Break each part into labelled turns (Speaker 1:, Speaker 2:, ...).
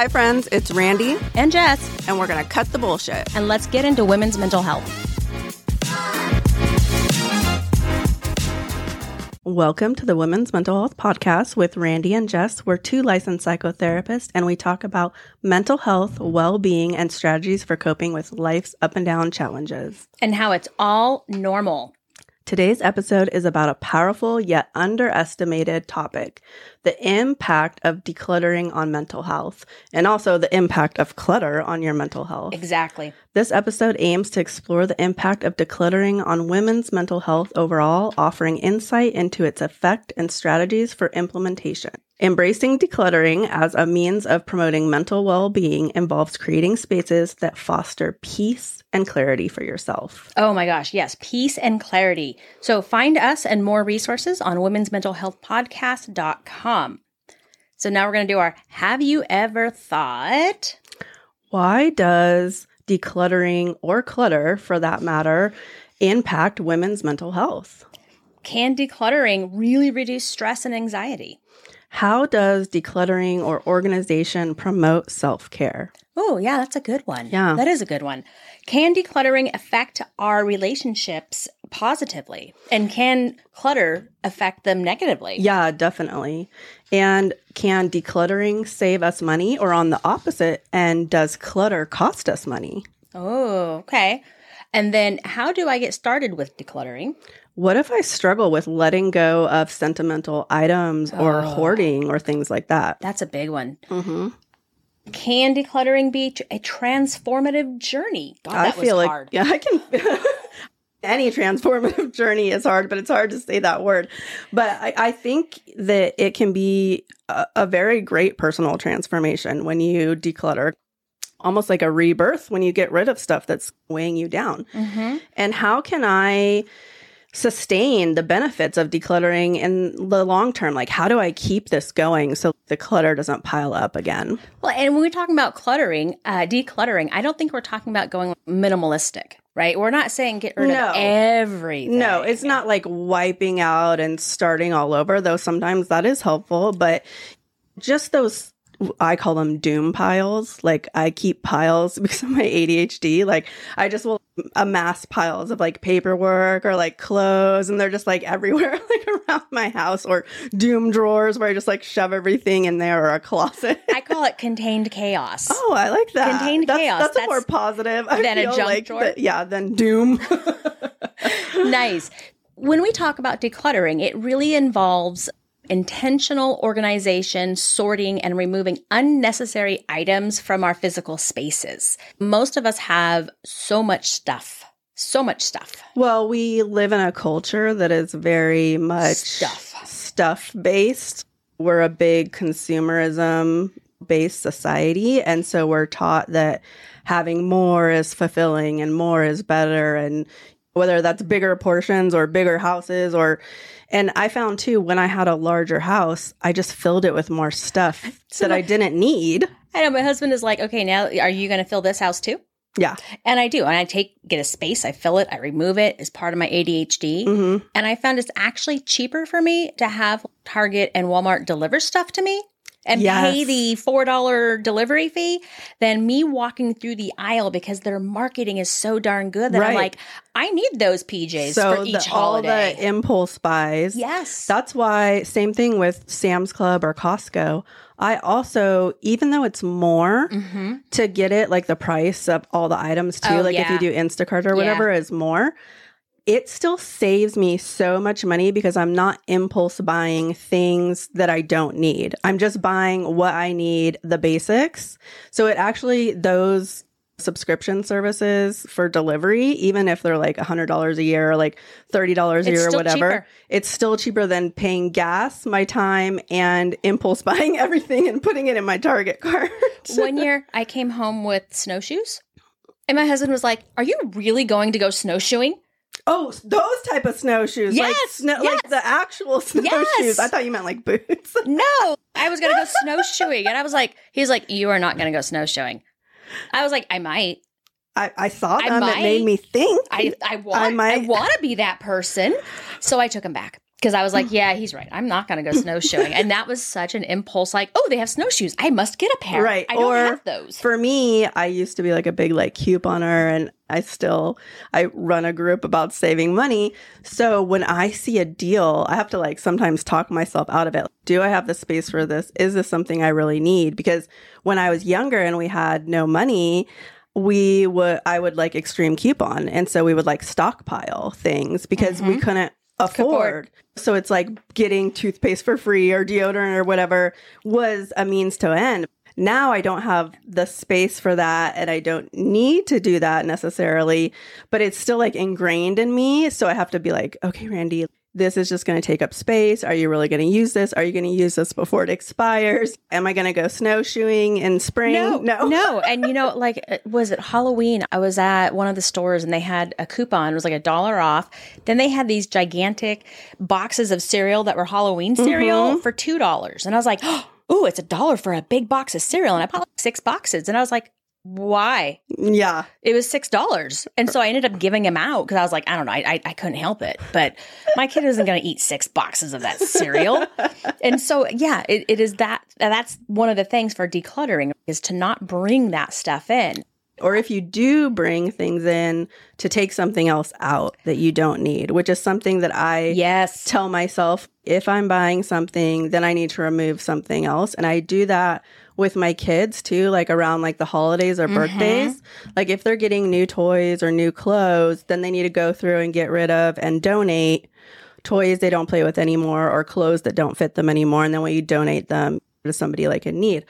Speaker 1: Hi, friends, it's Randi,
Speaker 2: and Jess,
Speaker 1: and we're going to cut the bullshit.
Speaker 2: and let's get into women's mental health.
Speaker 1: Welcome to the Women's Mental Health Podcast with Randi and Jess. We're two licensed psychotherapists, and we talk about mental health, well being, and strategies for coping with life's up and down challenges.
Speaker 2: And how it's all normal.
Speaker 1: Today's episode is about a powerful yet underestimated topic the impact of decluttering on mental health, and also the impact of clutter on your mental health.
Speaker 2: Exactly.
Speaker 1: This episode aims to explore the impact of decluttering on women's mental health overall, offering insight into its effect and strategies for implementation. Embracing decluttering as a means of promoting mental well being involves creating spaces that foster peace and clarity for yourself.
Speaker 2: Oh my gosh, yes, peace and clarity. So find us and more resources on women's mental health womensmentalhealthpodcast.com. So now we're going to do our Have You Ever Thought?
Speaker 1: Why does decluttering or clutter, for that matter, impact women's mental health?
Speaker 2: Can decluttering really reduce stress and anxiety?
Speaker 1: How does decluttering or organization promote self care?
Speaker 2: Oh, yeah, that's a good one.
Speaker 1: Yeah.
Speaker 2: That is a good one. Can decluttering affect our relationships positively? And can clutter affect them negatively?
Speaker 1: Yeah, definitely. And can decluttering save us money or on the opposite? And does clutter cost us money?
Speaker 2: Oh, okay. And then how do I get started with decluttering?
Speaker 1: What if I struggle with letting go of sentimental items or
Speaker 2: Oh.
Speaker 1: hoarding or things like that?
Speaker 2: That's a big one.
Speaker 1: hmm
Speaker 2: Can decluttering be a transformative journey? God,
Speaker 1: I
Speaker 2: that
Speaker 1: feel
Speaker 2: was
Speaker 1: like
Speaker 2: hard.
Speaker 1: yeah, I can. Any transformative journey is hard, but it's hard to say that word. But I, I think that it can be a, a very great personal transformation when you declutter, almost like a rebirth when you get rid of stuff that's weighing you down.
Speaker 2: hmm
Speaker 1: And how can I sustain the benefits of decluttering in the long term? Like, how do I keep this going so the clutter doesn't pile up again?
Speaker 2: Well, and when we're talking about cluttering, uh, decluttering, I don't think we're talking about going minimalistic, right? We're not saying get rid
Speaker 1: No.
Speaker 2: of everything.
Speaker 1: No, it's not like wiping out and starting all over, though sometimes that is helpful, but just those I call them doom piles. Like I keep piles because of my ADHD. Like I just will amass piles of like paperwork or like clothes and they're just like everywhere like around my house or doom drawers where I just like shove everything in there or a closet.
Speaker 2: I call it contained chaos.
Speaker 1: Oh, I like that.
Speaker 2: Contained
Speaker 1: that's,
Speaker 2: chaos.
Speaker 1: That's, a more positive. I
Speaker 2: than a junk
Speaker 1: like
Speaker 2: drawer?
Speaker 1: that- yeah, than doom.
Speaker 2: nice. When we talk about decluttering, it really involves intentional organization, sorting, and removing unnecessary items from our physical spaces. Most of us have so much stuff, so much stuff.
Speaker 1: Well, we live in a culture that is very much
Speaker 2: Stuff.
Speaker 1: stuff based. We're a big consumerism based society. And so we're taught that having more is fulfilling and more is better. And whether that's bigger portions or bigger houses or, and I found too, when I had a larger house, I just filled it with more stuff
Speaker 2: So
Speaker 1: that I didn't need.
Speaker 2: I know my husband is like, okay, now are you going to fill this house too?
Speaker 1: Yeah.
Speaker 2: And I do. And I take, get a space, I fill it, I remove it as part of my ADHD.
Speaker 1: hmm
Speaker 2: And I found it's actually cheaper for me to have Target and Walmart deliver stuff to me and
Speaker 1: Yes.
Speaker 2: pay the $4 delivery fee than me walking through the aisle because their marketing is so darn good that I'm like, I need those PJs
Speaker 1: So
Speaker 2: for each
Speaker 1: the, all
Speaker 2: holiday.
Speaker 1: the impulse buys.
Speaker 2: yes.
Speaker 1: That's why, same thing with Sam's Club or Costco. I also, even though it's more
Speaker 2: hmm
Speaker 1: to get it, like the price of all the items too,
Speaker 2: Oh,
Speaker 1: like if you do Instacart or whatever, is more. It still saves me so much money because I'm not impulse buying things that I don't need. I'm just buying what I need, the basics. So it actually, those subscription services for delivery, even if they're like $100 a year or like $30 a year or whatever,
Speaker 2: cheaper.
Speaker 1: it's still cheaper than paying gas, my time, and impulse buying everything and putting it in my Target cart.
Speaker 2: One year I came home with snowshoes. And my husband was like, Are you really going to go snowshoeing?
Speaker 1: Oh, those type of snowshoes, like
Speaker 2: Yes,
Speaker 1: snow,
Speaker 2: yes.
Speaker 1: like the actual snowshoes.
Speaker 2: Yes.
Speaker 1: I thought you meant like boots.
Speaker 2: No, I was going to go snowshoeing. And I was like, He's like, You are not going to go snowshoeing. I was like, I might.
Speaker 1: I, I saw
Speaker 2: I
Speaker 1: them. It made me think.
Speaker 2: I, I want, I,
Speaker 1: might-
Speaker 2: want to be that person. So I took him back. Because I was like, mm. yeah, he's right. I'm not going to go snowshoeing. and that was such an impulse like, oh, they have snowshoes. I must get a pair.
Speaker 1: Right.
Speaker 2: I don't
Speaker 1: Or
Speaker 2: have those.
Speaker 1: For me, I used to be like a big like couponer and I still I run a group about saving money. So when I see a deal, I have to like sometimes talk myself out of it. Do I have the space for this? Is this something I really need? Because when I was younger and we had no money, we would I would like extreme coupon and so we would like stockpile things because we mm-hmm. couldn't afford. So it's like getting toothpaste for free or deodorant or whatever was a means to end. Now I don't have the space for that and I don't need to do that necessarily, but it's still like ingrained in me. So I have to be like, okay, Randi, this is just going to take up space. Are you really going to use this? Are you going to use this before it expires? Am I going to go snowshoeing in spring?
Speaker 2: No,
Speaker 1: no.
Speaker 2: no. And you know, like, uh, was it Halloween? I was at one of the stores and they had a coupon. It was like a dollar off. Then they had these gigantic boxes of cereal that were Halloween cereal for two dollars, and I was like, "Oh, it's a dollar for a big box of cereal." And I bought like six boxes, and I was like, "Why?"
Speaker 1: Yeah.
Speaker 2: It was six dollars, and so I ended up giving them out because I was like, I don't know, I, I, I couldn't help it, but my kid isn't going to eat six boxes of that cereal, and so yeah, it, it is that that's one of the things for decluttering is to not bring that stuff in.
Speaker 1: or if you do bring things in to take something else out that you don't need, which is something that I
Speaker 2: Yes,
Speaker 1: tell myself if I'm buying something, then I need to remove something else. And I do that with my kids too, like around like the holidays or mm-hmm. birthdays. Like if they're getting new toys or new clothes, then they need to go through and get rid of and donate toys they don't play with anymore or clothes that don't fit them anymore. And then when you donate them to somebody like in need.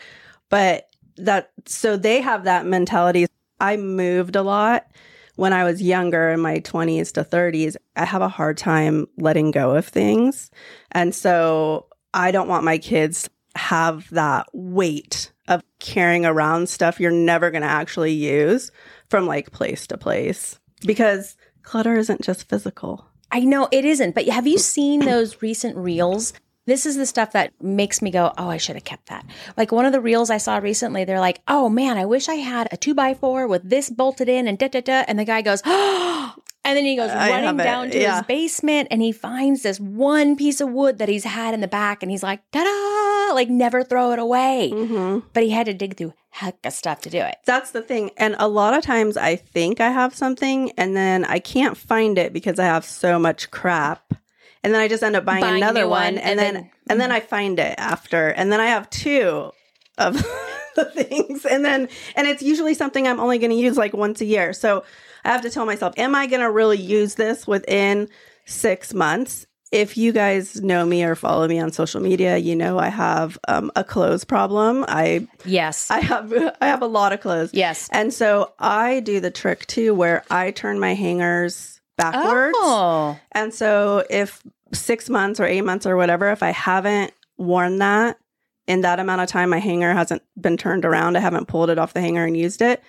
Speaker 1: But that, so they have that mentality. I moved a lot when I was younger in my 20s to 30s. I have a hard time letting go of things. And so I don't want my kids have that weight of carrying around stuff you're never going to actually use from like place to place because clutter isn't just physical.
Speaker 2: I know it isn't, but have you seen those recent reels? This is the stuff that makes me go, oh, I should have kept that. Like one of the reels I saw recently, they're like, oh man, I wish I had a two by four with this bolted in and da da da. And the guy goes, oh, and then he goes
Speaker 1: I
Speaker 2: running down to
Speaker 1: yeah.
Speaker 2: his basement and he finds this one piece of wood that he's had in the back and he's like, ta da, like never throw it away.
Speaker 1: Mm-hmm.
Speaker 2: But he had to dig through heck of stuff to do it.
Speaker 1: That's the thing. And a lot of times I think I have something and then I can't find it because I have so much crap. And then I just end up buying,
Speaker 2: Buying
Speaker 1: another one, and,
Speaker 2: and
Speaker 1: then,
Speaker 2: then-
Speaker 1: and then I find it after. And then I have two of the things. And then and it's usually something I'm only going to use like once a year. So I have to tell myself, am I going to really use this within 6 months? If you guys know me or follow me on social media, you know I have um, a clothes problem. I
Speaker 2: Yes.
Speaker 1: I have I have a lot of clothes.
Speaker 2: yes.
Speaker 1: And so I do the trick too where I turn my hangers backwards.
Speaker 2: Oh.
Speaker 1: And so if six months or eight months or whatever, if I haven't worn that in that amount of time, my hanger hasn't been turned around, I haven't pulled it off the hanger and used it,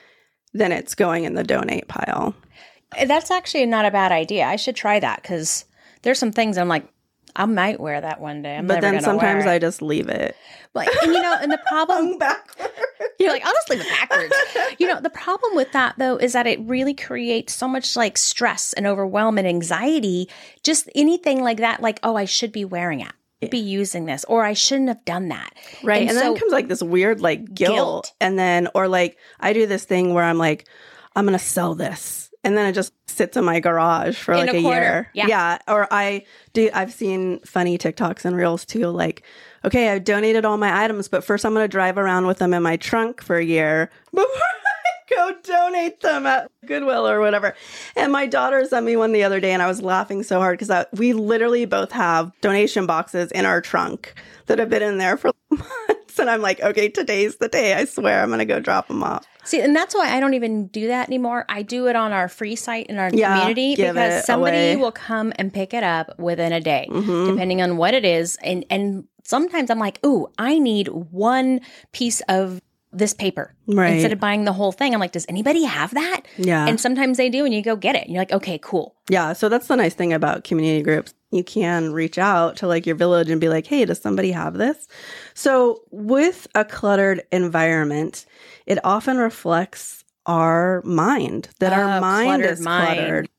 Speaker 1: then it's going in the donate pile.
Speaker 2: That's actually not a bad idea. I should try that because there's some things I'm like, I might wear that one day. I'm
Speaker 1: but then sometimes I just leave it.
Speaker 2: Like, and you know, and the problem
Speaker 1: backwards.
Speaker 2: you're like, I'll just leave it backwards. you know, the problem with that though is that it really creates so much like stress and overwhelm and anxiety. Just anything like that, like, oh, I should be wearing it, be using this, or I shouldn't have done that.
Speaker 1: Right. And,
Speaker 2: so-
Speaker 1: then comes like this weird like guilt.
Speaker 2: Guilt.
Speaker 1: And then, or like, I do this thing where I'm like, I'm going to sell this. And then it just sits in my garage for
Speaker 2: In
Speaker 1: like
Speaker 2: a
Speaker 1: a, year.
Speaker 2: Yeah.
Speaker 1: Or I do, I've seen funny TikToks and reels too. Like, okay, I've donated all my items, but first I'm going to drive around with them in my trunk for a year before I go donate them at Goodwill or whatever. And my daughter sent me one the other day and I was laughing so hard because we literally both have donation boxes in our trunk that have been in there for months. And I'm like, okay, today's the day. I swear I'm going to go drop them off.
Speaker 2: See, and that's why I don't even do that anymore. I do it on our free site in our
Speaker 1: Yeah,
Speaker 2: community because somebody
Speaker 1: away.
Speaker 2: will come and pick it up within a day,
Speaker 1: Mhm.
Speaker 2: depending on what it is. And and sometimes I'm like, ooh, I need one piece of this paper
Speaker 1: Right.
Speaker 2: instead of buying the whole thing. I'm like, does anybody have that?
Speaker 1: Yeah.
Speaker 2: And sometimes they do, and you go get it. And you're like, okay, cool.
Speaker 1: Yeah, so that's the nice thing about community groups. You can reach out to like your village and be like, "Hey, does somebody have this?" So, with a cluttered environment, it often reflects our mind that
Speaker 2: Ah,
Speaker 1: our mind
Speaker 2: cluttered
Speaker 1: is
Speaker 2: mind.
Speaker 1: cluttered.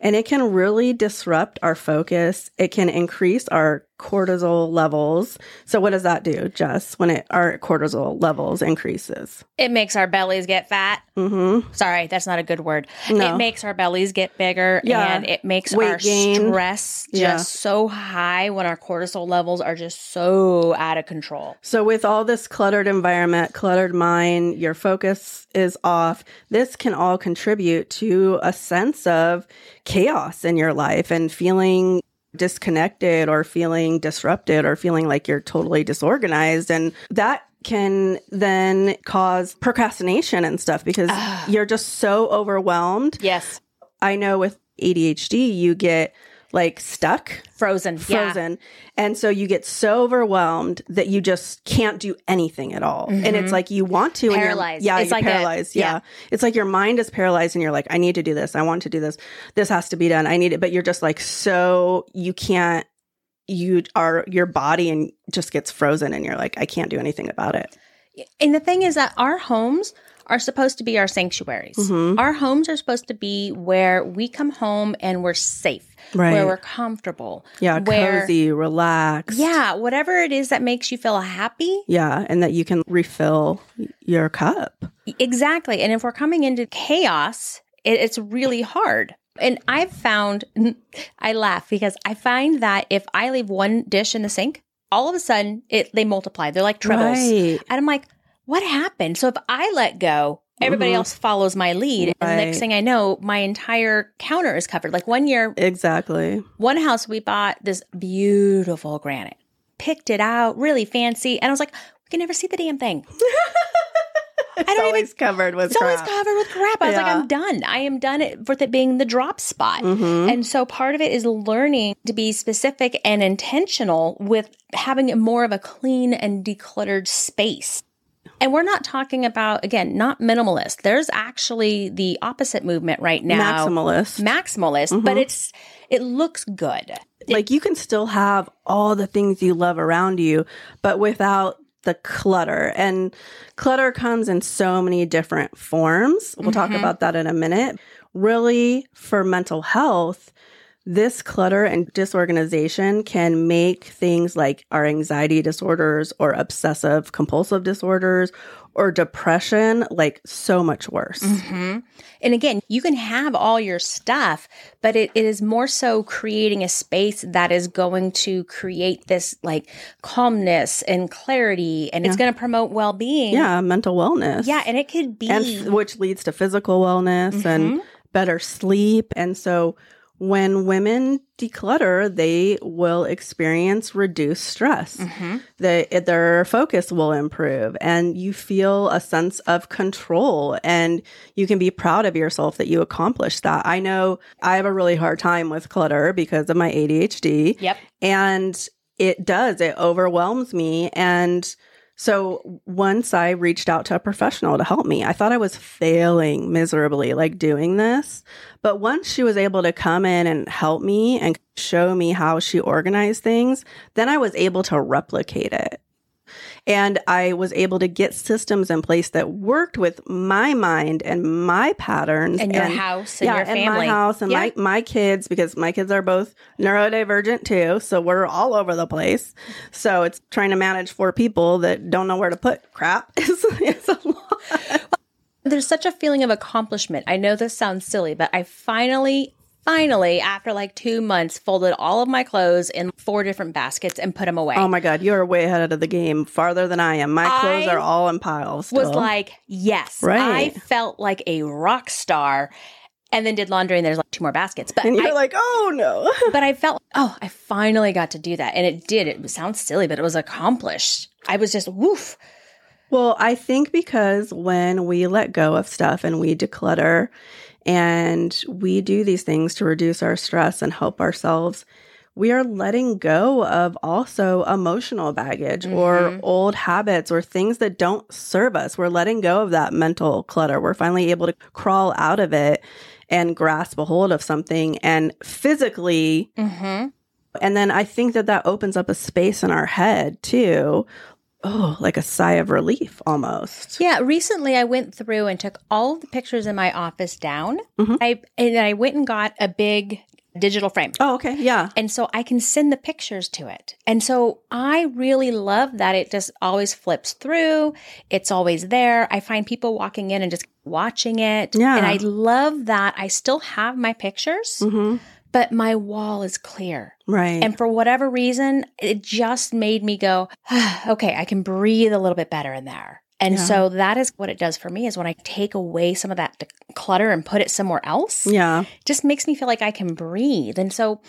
Speaker 1: And it can really disrupt our focus. It can increase our cortisol levels. So what does that do, Jess, when it our cortisol levels increases?
Speaker 2: It makes our bellies get fat.
Speaker 1: Mm-hmm.
Speaker 2: Sorry, that's not a good word.
Speaker 1: No.
Speaker 2: It makes our bellies get bigger
Speaker 1: Yeah.
Speaker 2: and it makes
Speaker 1: Weight
Speaker 2: our
Speaker 1: gain.
Speaker 2: stress just
Speaker 1: Yeah.
Speaker 2: so high when our cortisol levels are just so out of control.
Speaker 1: So with all this cluttered environment, cluttered mind, your focus is off. This can all contribute to a sense of chaos in your life and feeling disconnected or feeling disrupted or feeling like you're totally disorganized and that can then cause procrastination and stuff because ah. you're just so overwhelmed.
Speaker 2: Yes.
Speaker 1: I know with ADHD you get like stuck
Speaker 2: Frozen. Yeah.
Speaker 1: frozen. And so you get so overwhelmed that you just can't do anything at all. And it's like you want to. and you're-
Speaker 2: Mm-hmm. Paralyzed.
Speaker 1: yeah,
Speaker 2: It's like a-
Speaker 1: paralyzed.
Speaker 2: yeah.
Speaker 1: yeah. It's like your mind is paralyzed and you're like, I need to do this. I want to do this. This has to be done. I need it. But you're just like, so you can't, you are, your body and just gets frozen and you're like, I can't do anything about it.
Speaker 2: And the thing is that our homes are supposed to be our sanctuaries.
Speaker 1: Mm-hmm.
Speaker 2: Our homes are supposed to be where we come home and we're safe,
Speaker 1: Right.
Speaker 2: where we're comfortable.
Speaker 1: Yeah.
Speaker 2: where,
Speaker 1: cozy, relaxed.
Speaker 2: Yeah, whatever it is that makes you feel happy.
Speaker 1: Yeah. And that you can refill your cup.
Speaker 2: Exactly. And if we're coming into chaos, it, it's really hard. And I've found, I laugh because I find that if I leave one dish in the sink, all of a sudden it they multiply. They're like triples.
Speaker 1: Right.
Speaker 2: And I'm like, what happened? So if I let go, everybody
Speaker 1: Mhm.
Speaker 2: else follows my lead. And the next thing I know, my entire counter is covered. Like one year,
Speaker 1: Exactly.
Speaker 2: one house we bought this beautiful granite, picked it out, really fancy. And I was like, we can never see the damn thing.
Speaker 1: It's
Speaker 2: don't even-
Speaker 1: always covered with
Speaker 2: It's always covered with crap. I was like, I'm done. I am done with it being the drop spot.
Speaker 1: Mhm.
Speaker 2: And so part of it is learning to be specific and intentional with having more of a clean and decluttered space. And we're not talking about, again, not minimalist. There's actually the opposite movement right now.
Speaker 1: Maximalist.
Speaker 2: Maximalist, but mm-hmm. it's, it looks good.
Speaker 1: like you can still have all the things you love around you, but without the clutter. And clutter comes in so many different forms. We'll talk mm-hmm. about that in a minute. Really, for mental health, this clutter and disorganization can make things like our anxiety disorders or obsessive compulsive disorders or depression like so much worse. Mm-hmm.
Speaker 2: And again, you can have all your stuff, but it, it is more so creating a space that is going to create this like calmness and clarity and it's going to promote well being.
Speaker 1: Yeah, mental wellness.
Speaker 2: Yeah. And it could be.
Speaker 1: and which leads to physical wellness and mm-hmm. better sleep. And so when women declutter, they will experience reduced stress. Mm-hmm. They, their focus will improve and you feel a sense of control and you can be proud of yourself that you accomplished that. I know I have a really hard time with clutter because of my ADHD.
Speaker 2: Yep.
Speaker 1: And it does, it overwhelms me. And so once I reached out to a professional to help me, I thought I was failing miserably, like doing this. But once she was able to come in and help me and show me how she organized things, then I was able to replicate it. And I was able to get systems in place that worked with my mind and my patterns
Speaker 2: And your house and
Speaker 1: yeah,
Speaker 2: your
Speaker 1: and my house and
Speaker 2: Yeah.
Speaker 1: my my kids because my kids are both neurodivergent too, so we're all over the place. So it's trying to manage four people that don't know where to put crap. It's, it's a lot.
Speaker 2: There's such a feeling of accomplishment. I know this sounds silly, but I finally, finally, after like two months, folded all of my clothes in four different baskets and put them away.
Speaker 1: Oh my god, you are way ahead of the game, farther than I am. My clothes are all in piles.
Speaker 2: was like, yes,
Speaker 1: Right.
Speaker 2: I felt like a rock star. And then did laundry, and there's like two more baskets. But
Speaker 1: and you're
Speaker 2: I,
Speaker 1: like, oh no.
Speaker 2: but I felt, oh, I finally got to do that, and it did. It sounds silly, but it was accomplished. I was just woof.
Speaker 1: Well, I think because when we let go of stuff and we declutter and we do these things to reduce our stress and help ourselves, we are letting go of also emotional baggage or old habits or things that don't serve us. We're letting go of that mental clutter. We're finally able to crawl out of it and grasp a hold of something and physically
Speaker 2: Mm-hmm.
Speaker 1: and then I think that that opens up a space in our head too. Oh, like a sigh of relief almost.
Speaker 2: Yeah, recently I went through and took all the pictures in my office down.
Speaker 1: Mhm.
Speaker 2: I and I went and got a big digital frame.
Speaker 1: Oh, okay. Yeah.
Speaker 2: And so I can send the pictures to it. And so I really love that it just always flips through. It's always there. I find people walking in and just watching it.
Speaker 1: Yeah.
Speaker 2: And I love that I still have my pictures,
Speaker 1: hmm
Speaker 2: but my wall is clear.
Speaker 1: Right.
Speaker 2: And for whatever reason, it just made me go, okay, I can breathe a little bit better in there. And
Speaker 1: Yeah.
Speaker 2: so that is what it does for me is when I take away some of that clutter and put it somewhere else,
Speaker 1: yeah.
Speaker 2: just makes me feel like I can breathe. And so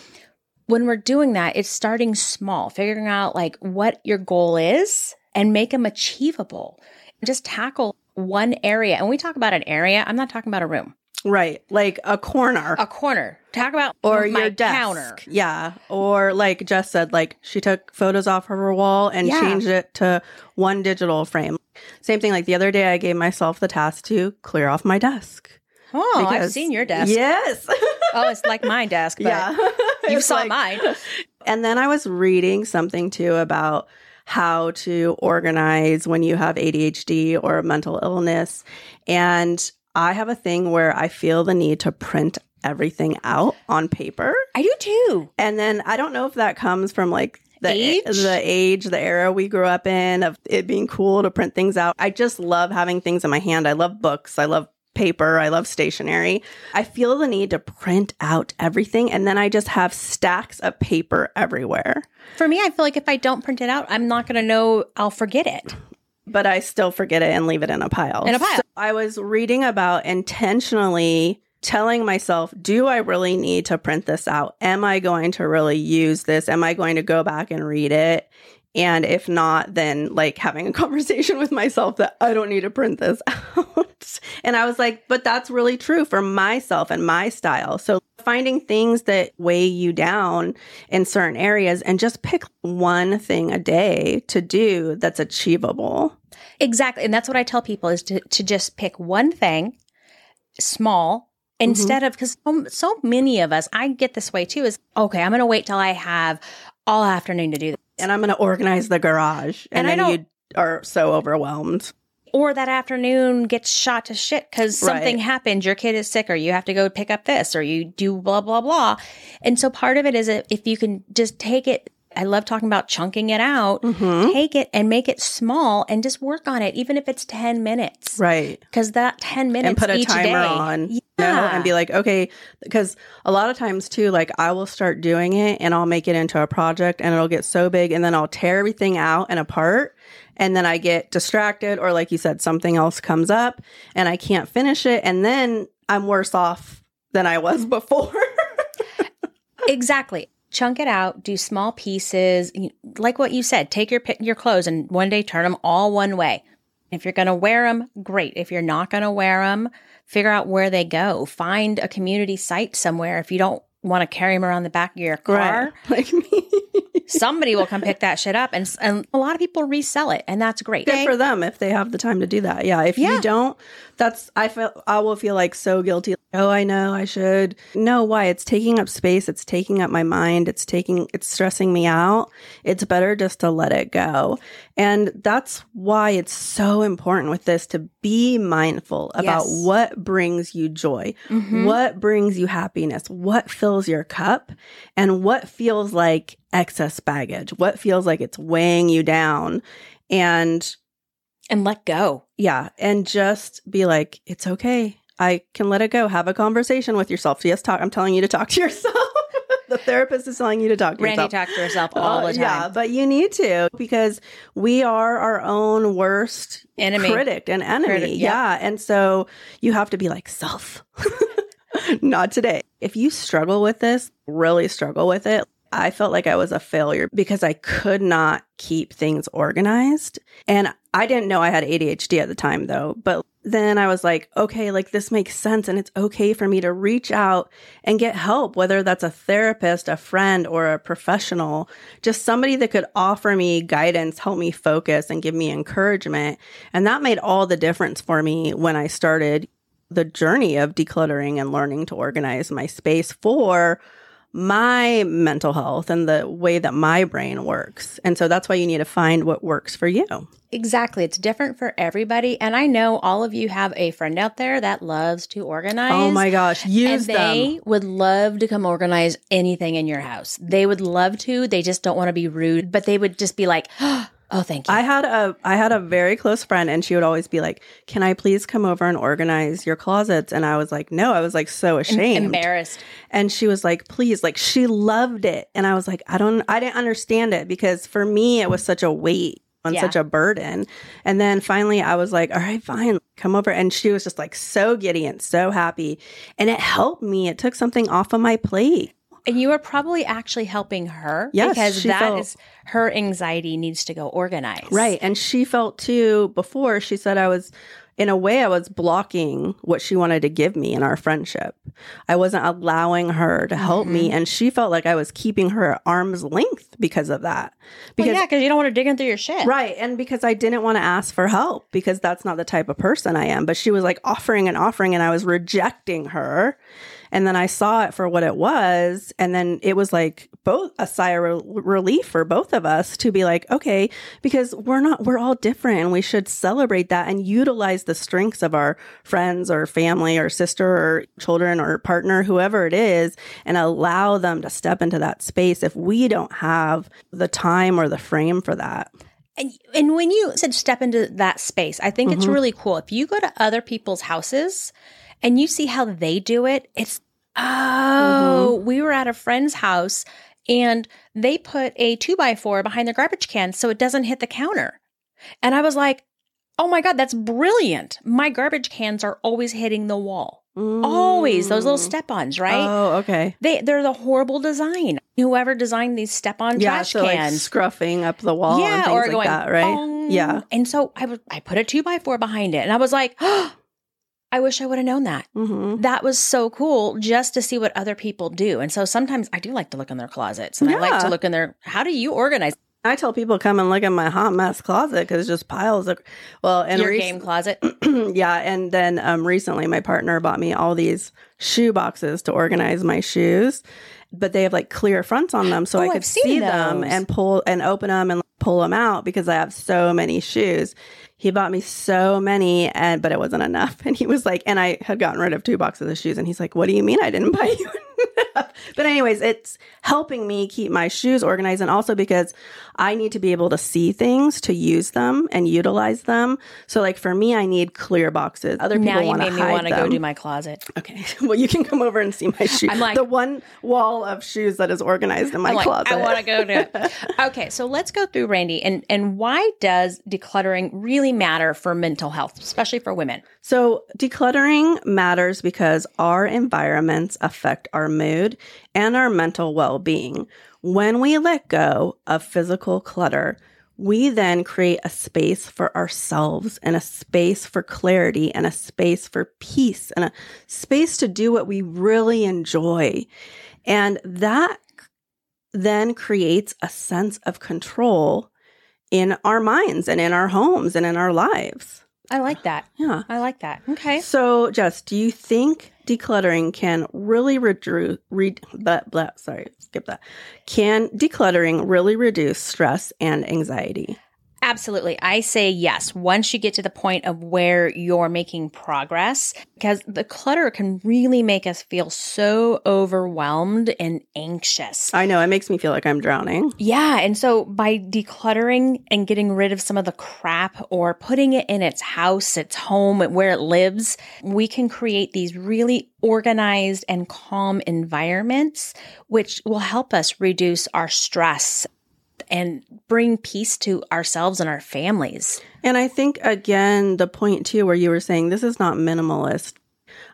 Speaker 2: when we're doing that, it's starting small, figuring out like what your goal is and make them achievable. Just tackle one area. And we talk about an area, I'm not talking about a room,
Speaker 1: Right. Like a corner.
Speaker 2: a corner. Talk about
Speaker 1: or
Speaker 2: my
Speaker 1: your desk.
Speaker 2: counter.
Speaker 1: Yeah. Or like Jess said, like she took photos off of her wall and
Speaker 2: Yeah.
Speaker 1: changed it to one digital frame. Same thing. Like the other day, I gave myself the task to clear off my desk.
Speaker 2: Oh, I've seen your desk.
Speaker 1: Yes.
Speaker 2: Oh, it's like my desk, but
Speaker 1: yeah.
Speaker 2: you saw
Speaker 1: like-
Speaker 2: mine.
Speaker 1: And then I was reading something too about how to organize when you have ADHD or a mental illness. And I have a thing where I feel the need to print everything out on paper.
Speaker 2: I do too.
Speaker 1: And then I don't know if that comes from like the
Speaker 2: Age?
Speaker 1: the age, the era we grew up in of it being cool to print things out. I just love having things in my hand. I love books. I love paper. I love stationery. I feel the need to print out everything and then I just have stacks of paper everywhere.
Speaker 2: For me, I feel like if I don't print it out, I'm not going to know. I'll forget it.
Speaker 1: But I still forget it and leave it in a pile.
Speaker 2: In a pile.
Speaker 1: So I was reading about intentionally telling myself, do I really need to print this out? Am I going to really use this? Am I going to go back and read it? And if not, then like having a conversation with myself that I don't need to print this out. and I was like, but that's really true for myself and my style. So finding things that weigh you down in certain areas and just pick one thing a day to do that's achievable.
Speaker 2: Exactly. And that's what I tell people is to, to just pick one thing small mm-hmm. instead of because so, so many of us, I get this way too, is okay, I'm going to wait till I have all afternoon to do this.
Speaker 1: and I'm going to organize the garage.
Speaker 2: And
Speaker 1: And, then you are so overwhelmed.
Speaker 2: Or that afternoon gets shot to shit because something
Speaker 1: Right.
Speaker 2: happened, your kid is sick, or you have to go pick up this, or you do blah, blah, blah. And so part of it is if you can just take it, I love talking about chunking it out,
Speaker 1: Mhm.
Speaker 2: take it and make it small and just work on it, even if it's 10 minutes.
Speaker 1: Right.
Speaker 2: Because that 10 minutes
Speaker 1: And put a timer
Speaker 2: day.
Speaker 1: on, you know,
Speaker 2: Yeah.
Speaker 1: and be like, okay, because a lot of times too, like I will start doing it and I'll make it into a project and it'll get so big and then I'll tear everything out and apart. And then I get distracted, or like you said, something else comes up and I can't finish it. And then I'm worse off than I was before.
Speaker 2: Exactly. Chunk it out, do small pieces. Like what you said, take your your clothes and one day turn them all one way. If you're going to wear them, great. If you're not going to wear them, figure out where they go. Find a community site somewhere. If you don't want to carry them around the back of your car,
Speaker 1: like me.
Speaker 2: somebody will come pick that shit up. And, and a lot of people resell it, and that's great.
Speaker 1: good for them if they have the time to do that. Yeah. If
Speaker 2: Yeah.
Speaker 1: you don't, that's I feel I will feel like so guilty. Oh, I know I should. No, why? It's taking up space. It's taking up my mind. It's taking it's stressing me out. It's better just to let it go. And that's why it's so important with this to be mindful about
Speaker 2: Yes.
Speaker 1: what brings you joy,
Speaker 2: Mhm.
Speaker 1: what brings you happiness, what fills your cup, and what feels like excess baggage, what feels like it's weighing you down. And
Speaker 2: And let go.
Speaker 1: yeah, and just be like, it's okay. I can let it go. Have a conversation with yourself. Yes, talk. I'm telling you to talk to yourself. the therapist is telling you to talk to
Speaker 2: Randi
Speaker 1: yourself.
Speaker 2: talks to herself all
Speaker 1: Uh,
Speaker 2: the time.
Speaker 1: Yeah, but you need to because we are our own worst
Speaker 2: Enemy.
Speaker 1: critic and enemy.
Speaker 2: Critic,
Speaker 1: yeah. And so you have to be like, self, not today. If you struggle with this, really struggle with it, I felt like I was a failure because I could not keep things organized. And I didn't know I had ADHD at the time though. But then I was like, okay, like this makes sense. And it's okay for me to reach out and get help, whether that's a therapist, a friend, or a professional, just somebody that could offer me guidance, help me focus, and give me encouragement. And that made all the difference for me when I started the journey of decluttering and learning to organize my space for my mental health and the way that my brain works. And so that's why you need to find what works for you.
Speaker 2: Exactly. It's different for everybody. And I know all of you have a friend out there that loves to organize.
Speaker 1: Oh my gosh, use
Speaker 2: and they
Speaker 1: them.
Speaker 2: would love to come organize anything in your house. They would love to. They just don't want to be rude, but they would just be like, oh, "Oh, thank you."
Speaker 1: I had a I had a very close friend and she would always be like, "Can I please come over and organize your closets?" And I was like, "No." I was like so ashamed.
Speaker 2: Embarrassed.
Speaker 1: And she was like, "Please." Like she loved it. And I was like, "I don't I didn't understand it because for me it was such a weight on
Speaker 2: Yeah.
Speaker 1: such a burden." And then finally I was like, "All right, fine. Come over." And she was just like so giddy and so happy. And it helped me. It took something off of my plate.
Speaker 2: And you are probably actually helping her
Speaker 1: Yes,
Speaker 2: because that is
Speaker 1: felt-
Speaker 2: her anxiety needs to go organized.
Speaker 1: Right. And she felt too before she said I was in a way I was blocking what she wanted to give me in our friendship. I wasn't allowing her to help me
Speaker 2: Mm-hmm.
Speaker 1: and she felt like I was keeping her at arm's length because of that.
Speaker 2: Well,
Speaker 1: Because
Speaker 2: yeah, because you don't want to dig in through your shit.
Speaker 1: Right. And because I didn't want to ask for help because that's not the type of person I am. But she was like offering and offering, and I was rejecting her. And then I saw it for what it was. And then it was like both a sigh of re- relief for both of us to be like, okay, because we're not, we're all different and we should celebrate that and utilize the strengths of our friends or family or sister or children or partner, whoever it is, and allow them to step into that space if we don't have the time or the frame for that.
Speaker 2: And, and when you said step into that space, I think it's mm-hmm. really cool. If you go to other people's houses and you see how they do it, it's, oh, mm-hmm. we were at a friend's house and they put a two by four behind their garbage can so it doesn't hit the counter. And I was like, oh my God, that's brilliant. My garbage cans are always hitting the wall. Always those little mm. step ons, right?
Speaker 1: Oh, okay.
Speaker 2: they, they're the horrible design. Whoever designed these step on
Speaker 1: Yeah,
Speaker 2: trash
Speaker 1: so like
Speaker 2: cans
Speaker 1: scruffing up the wall and things
Speaker 2: or
Speaker 1: like
Speaker 2: going
Speaker 1: that, right?
Speaker 2: bong.
Speaker 1: Yeah.
Speaker 2: And so I was I put a two by four behind it, and I was like, oh, I wish I would have known that.
Speaker 1: hmm
Speaker 2: That was so cool just to see what other people do. And so sometimes I do like to look in their closets, and I like to look in their. How do you organize
Speaker 1: I tell people come and look at my hot mess closet because it's just piles of well, and
Speaker 2: your
Speaker 1: rec-
Speaker 2: game closet?
Speaker 1: yeah, and then um, recently my partner bought me all these shoe boxes to organize my shoes, but they have like clear fronts on them, so
Speaker 2: Oh,
Speaker 1: I could see them and pull and open them and pull them out because I have so many shoes. He bought me so many, and but it wasn't enough. And he was like, and I had gotten rid of two boxes of shoes, and he's like, "What do you mean I didn't buy you?" enough?" but anyways, it's helping me keep my shoes organized, and also because I need to be able to see things to use them and utilize them. So, like for me, I need clear boxes. Other people
Speaker 2: now you
Speaker 1: want to
Speaker 2: made me want to go do my closet.
Speaker 1: Okay, well, you can come over and see my shoes.
Speaker 2: I'm like-
Speaker 1: the one wall of shoes that is organized in my
Speaker 2: like,
Speaker 1: closet.
Speaker 2: I want to go do it. Okay, so let's go through Randi and and why does decluttering really matter for mental health, especially for women?
Speaker 1: So, decluttering matters because our environments affect our mood and our mental well being. When we let go of physical clutter, we then create a space for ourselves and a space for clarity and a space for peace and a space to do what we really enjoy. And that then creates a sense of control in our minds and in our homes and in our lives.
Speaker 2: I like that.
Speaker 1: Yeah.
Speaker 2: I like that. Okay.
Speaker 1: So, Jess, do you think decluttering can really reduce? Re- blah, blah, sorry, skip that. Can decluttering really reduce stress and anxiety?
Speaker 2: Absolutely. I say yes. Once you get to the point of where you're making progress, because the clutter can really make us feel so overwhelmed and anxious.
Speaker 1: I know it makes me feel like I'm drowning.
Speaker 2: Yeah. And so by decluttering and getting rid of some of the crap or putting it in its house, its home, where it lives, we can create these really organized and calm environments, which will help us reduce our stress and bring peace to ourselves and our families.
Speaker 1: And I think, again, the point too, where you were saying this is not minimalist.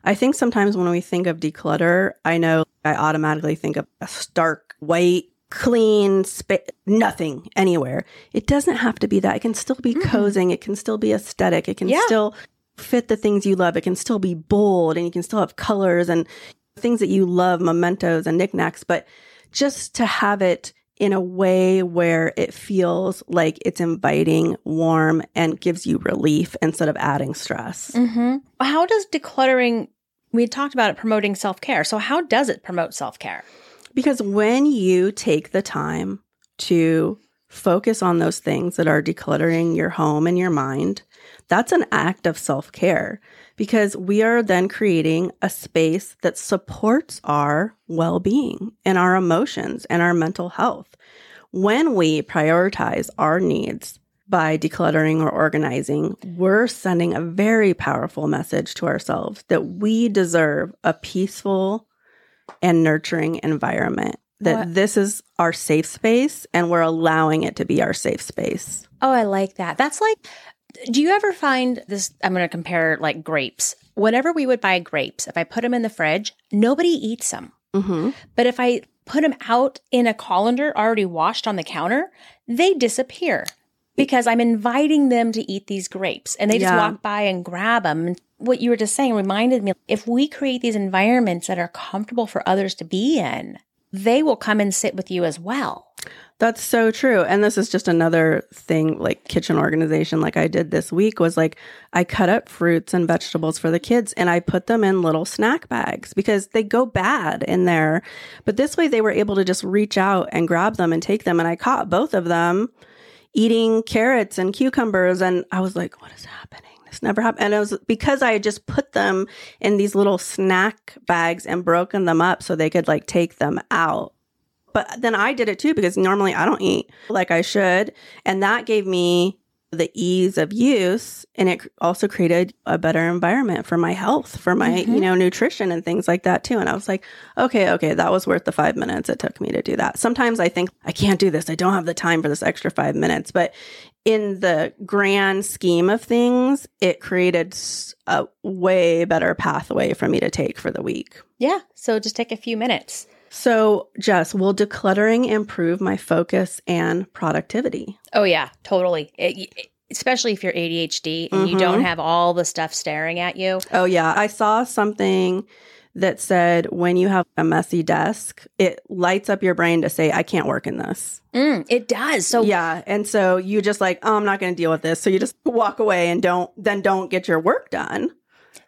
Speaker 1: I think sometimes when we think of declutter, I know I automatically think of a stark, white, clean, spa- nothing anywhere. It doesn't have to be that. It can still be mm-hmm. cozying. It can still be aesthetic. It can
Speaker 2: Yeah.
Speaker 1: still fit the things you love. It can still be bold and you can still have colors and things that you love, mementos and knickknacks. But just to have it in a way where it feels like it's inviting, warm, and gives you relief instead of adding stress.
Speaker 2: Mm-hmm. How does decluttering, we talked about it promoting self care. So, how does it promote self care?
Speaker 1: Because when you take the time to focus on those things that are decluttering your home and your mind, that's an act of self care because we are then creating a space that supports our well being and our emotions and our mental health. When we prioritize our needs by decluttering or organizing, we're sending a very powerful message to ourselves that we deserve a peaceful and nurturing environment. That
Speaker 2: What?
Speaker 1: this is our safe space and we're allowing it to be our safe space.
Speaker 2: Oh, I like that. That's like, do you ever find this? I'm going to compare like grapes. Whenever we would buy grapes, if I put them in the fridge, nobody eats them.
Speaker 1: Mm-hmm.
Speaker 2: But if I put them out in a colander already washed on the counter, they disappear because I'm inviting them to eat these grapes and they just
Speaker 1: Yeah.
Speaker 2: walk by and grab them. And what you were just saying reminded me if we create these environments that are comfortable for others to be in, they will come and sit with you as well.
Speaker 1: That's so true. And this is just another thing like kitchen organization like I did this week was like I cut up fruits and vegetables for the kids and I put them in little snack bags because they go bad in there. But this way they were able to just reach out and grab them and take them and I caught both of them eating carrots and cucumbers and I was like what is happening? This never happened. And it was because I had just put them in these little snack bags and broken them up so they could like take them out. But then I did it too because normally I don't eat like I should. And that gave me the ease of use. And it also created a better environment for my health, for my, you mm-hmm. know, nutrition and things like that too. And I was like, okay, okay, that was worth the five minutes it took me to do that. Sometimes I think I can't do this. I don't have the time for this extra five minutes. But in the grand scheme of things, it created a way better pathway for me to take for the week.
Speaker 2: Yeah. So just take a few minutes.
Speaker 1: So, Jess, will decluttering improve my focus and productivity?
Speaker 2: Oh yeah, totally. It- it- especially if you're ADHD and you don't
Speaker 1: Mhm.
Speaker 2: have all the stuff staring at you.
Speaker 1: Oh, yeah. I saw something that said when you have a messy desk, it lights up your brain to say, I can't work in this.
Speaker 2: Mm, it does. So
Speaker 1: yeah. And so you just like, oh, I'm not going to deal with this. So you just walk away and don't, then don't get your work done.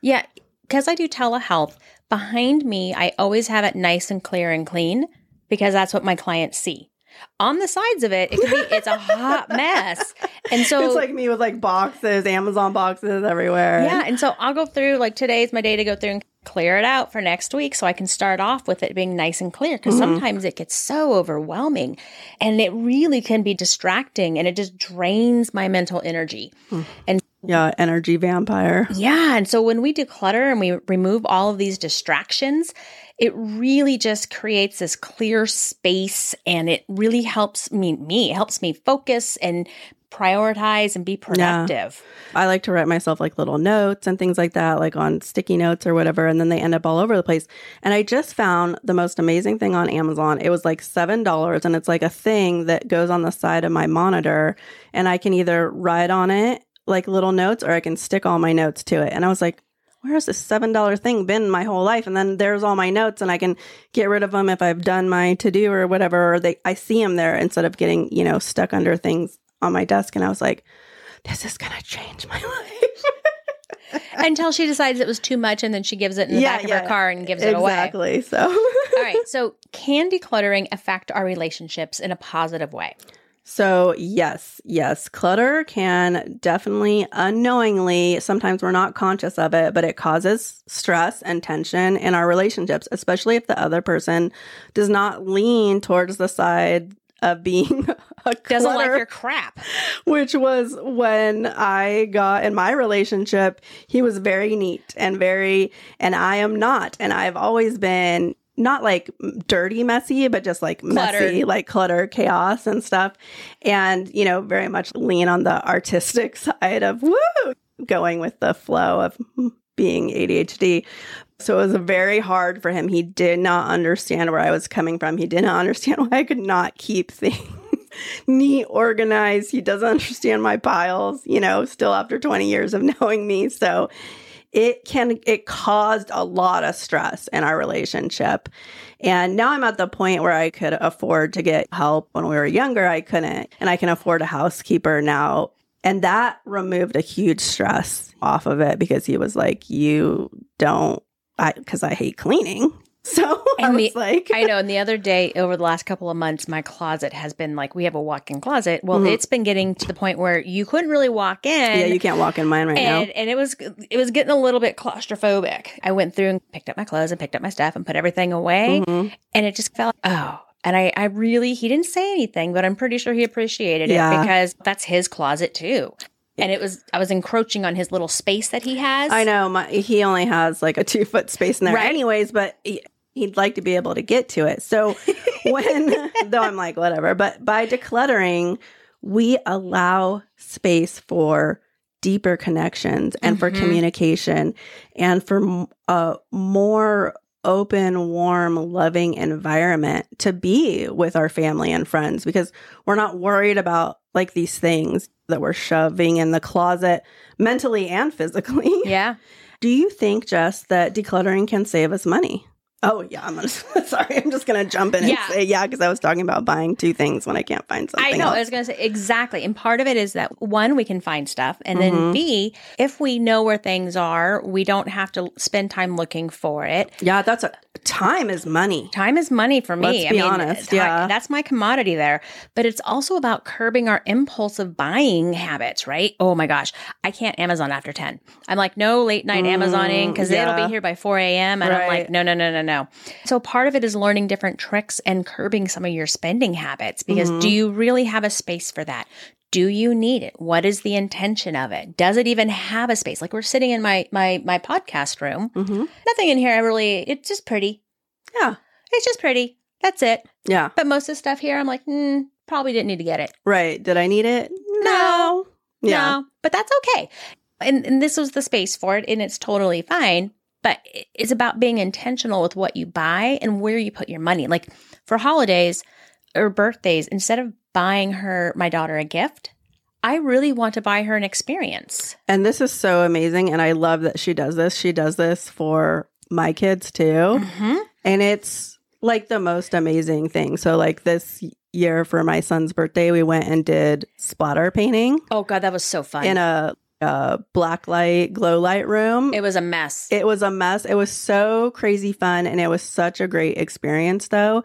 Speaker 2: yeah, because I do telehealth. Behind me, I always have it nice and clear and clean because that's what my clients see. On the sides of it, it can be it's a hot mess, and so
Speaker 1: it's like me with like boxes, Amazon boxes everywhere.
Speaker 2: Yeah. And so I'll go through, like, today's my day to go through and clear it out for next week so I can start off with it being nice and clear because mm-hmm. sometimes it gets so overwhelming and it really can be distracting and it just drains my mental energy. Hmm. And
Speaker 1: Yeah. Energy vampire.
Speaker 2: yeah. And so when we declutter and we remove all of these distractions, it really just creates this clear space and it really helps me, me, helps me focus and prioritize and be productive.
Speaker 1: I like to write myself like little notes and things like that, like on sticky notes or whatever, and then they end up all over the place. And I just found the most amazing thing on Amazon. It was like $7 and it's like a thing that goes on the side of my monitor and I can either write on it like little notes or I can stick all my notes to it. And I was like, where has this $7 thing been my whole life? And then there's all my notes and I can get rid of them if I've done my to do or whatever, or they, I see them there instead of getting, you know, stuck under things on my desk. And I was like, this is going to change my life.
Speaker 2: until she decides it was too much and then she gives it in the
Speaker 1: Yeah,
Speaker 2: back of
Speaker 1: yeah.
Speaker 2: her car and gives it away.
Speaker 1: exactly. So,
Speaker 2: All right. So, can decluttering affect our relationships in a positive way?
Speaker 1: So yes, yes, clutter can definitely unknowingly, sometimes we're not conscious of it, but it causes stress and tension in our relationships, especially if the other person does not lean towards the side of being a
Speaker 2: Doesn't like your crap.
Speaker 1: which was when I got in my relationship. He was very neat and very, and I am not. And I've always been not like dirty, messy, but just like messy, like clutter, chaos, and stuff. And, you know, very much lean on the artistic side of woo, going with the flow of being ADHD. So it was very hard for him. He did not understand where I was coming from. He did not understand why I could not keep things neat, organized. He doesn't understand my piles, you know, still after 20 years of knowing me. So it can, it caused a lot of stress in our relationship. And now I'm at the point where I could afford to get help. When we were younger, I couldn't. And I can afford a housekeeper now. And that removed a huge stress off of it because he was like, You don't, I, because I hate cleaning. So I
Speaker 2: And
Speaker 1: was
Speaker 2: the-
Speaker 1: like,
Speaker 2: I know. And the other day, over the last couple of months, my closet has been like, we have a walk in closet. Well,
Speaker 1: Mhm.
Speaker 2: it's been getting to the point where you couldn't really walk in.
Speaker 1: yeah, you can't walk in mine right
Speaker 2: and,
Speaker 1: now.
Speaker 2: and it was it was getting a little bit claustrophobic. I went through and picked up my clothes and picked up my stuff and put everything away,
Speaker 1: Mhm.
Speaker 2: and it just felt oh. And I, I really he didn't say anything, but I'm pretty sure he appreciated it
Speaker 1: Yeah.
Speaker 2: because that's his closet too. And it was I was encroaching on his little space that he has.
Speaker 1: I know my, he only has like a two foot space in there,
Speaker 2: Right.
Speaker 1: anyways. But he, he'd like to be able to get to it. So when though I'm like whatever, but by decluttering, we allow space for deeper connections and for
Speaker 2: Mhm.
Speaker 1: communication and for a more open, warm, loving environment to be with our family and friends because we're not worried about like these things that we're shoving in the closet mentally and physically.
Speaker 2: Yeah.
Speaker 1: Do you think, Jess, that decluttering can save us money? Oh yeah, I'm gonna. Sorry, I'm just gonna jump in
Speaker 2: Yeah.
Speaker 1: and say yeah because I was talking about buying two things when I can't find something.
Speaker 2: I know.
Speaker 1: else.
Speaker 2: I was going to say exactly. And part of it is that one, we can find stuff. And then
Speaker 1: Mhm.
Speaker 2: B, if we know where things are, we don't have to spend time looking for it.
Speaker 1: yeah, that's a time is money.
Speaker 2: Time is money for me.
Speaker 1: Let's be honest,
Speaker 2: ti-
Speaker 1: yeah.
Speaker 2: That's my commodity there. But it's also about curbing our impulsive buying habits, right? Oh my gosh. I can't Amazon after 10. I'm like, no late night
Speaker 1: Mm,
Speaker 2: Amazoning because it'll be here by 4 a.m. And I'm
Speaker 1: Right.
Speaker 2: like, no, no, no, no, no. So part of it is learning different tricks and curbing some of your spending habits because
Speaker 1: Mhm.
Speaker 2: do you really have a space for that? Do you need it? What is the intention of it? Does it even have a space? Like we're sitting in my my my podcast room.
Speaker 1: hmm
Speaker 2: Nothing in here I really it's just pretty.
Speaker 1: Yeah,
Speaker 2: It's just pretty. That's it.
Speaker 1: yeah,
Speaker 2: But most of the stuff here, I'm like, mm, probably didn't need to get it.
Speaker 1: right. Did I need it? No. Yeah.
Speaker 2: No, but that's okay. And, and this was the space for it, and it's totally fine. But it's about being intentional with what you buy and where you put your money. Like for holidays or birthdays, instead of buying her, my daughter, a gift, I really want to buy her an experience.
Speaker 1: And this is so amazing, and I love that she does this. She does this for my kids too.
Speaker 2: Mm-hmm.
Speaker 1: And it's like the most amazing thing. So, like this year for my son's birthday, we went and did splatter painting
Speaker 2: Oh, God, that was so fun.
Speaker 1: in a, a black light, glow light room.
Speaker 2: it was a mess.
Speaker 1: It was a mess. It was so crazy fun. And it was such a great experience, though.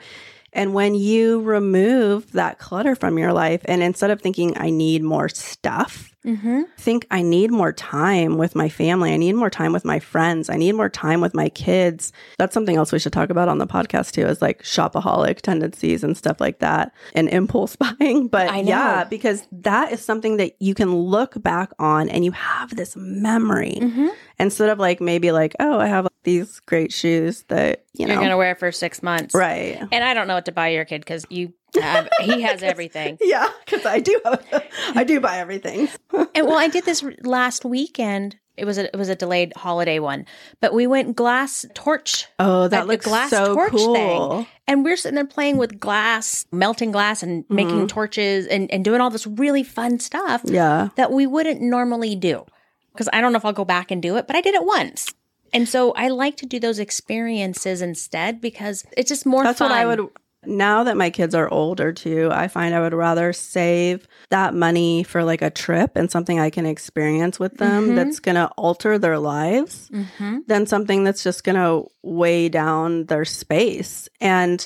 Speaker 1: And when you remove that clutter from your life, and instead of thinking, I need more stuff,
Speaker 2: mm-hmm.
Speaker 1: think I need more time with my family. I need more time with my friends. I need more time with my kids. That's something else we should talk about on the podcast too, is like shopaholic tendencies and stuff like that and impulse buying. But yeah, because that is something that you can look back on and you have this memory
Speaker 2: Mm-hmm.
Speaker 1: instead of like maybe like, oh, I have these great shoes that, you
Speaker 2: You're going to wear for six months.
Speaker 1: right.
Speaker 2: And I don't know what to buy your kid because you have, he has everything.
Speaker 1: Yeah, because I do, I do buy everything.
Speaker 2: And well, I did this last weekend. It was a it was a delayed holiday one, but we went glass torch,
Speaker 1: Oh, that
Speaker 2: the
Speaker 1: looks
Speaker 2: glass
Speaker 1: so
Speaker 2: torch
Speaker 1: cool.
Speaker 2: thing. and we're sitting there playing with glass, melting glass, and making
Speaker 1: Mhm.
Speaker 2: torches, and and doing all this really fun stuff
Speaker 1: Yeah.
Speaker 2: that we wouldn't normally do. Because I don't know if I'll go back and do it, but I did it once. And so I like to do those experiences instead because it's just more
Speaker 1: That's
Speaker 2: fun.
Speaker 1: what I would. Now that my kids are older too, I find I would rather save that money for like a trip and something I can experience with them
Speaker 2: Mhm.
Speaker 1: that's going to alter their lives
Speaker 2: hmm
Speaker 1: than something that's just going to weigh down their space. And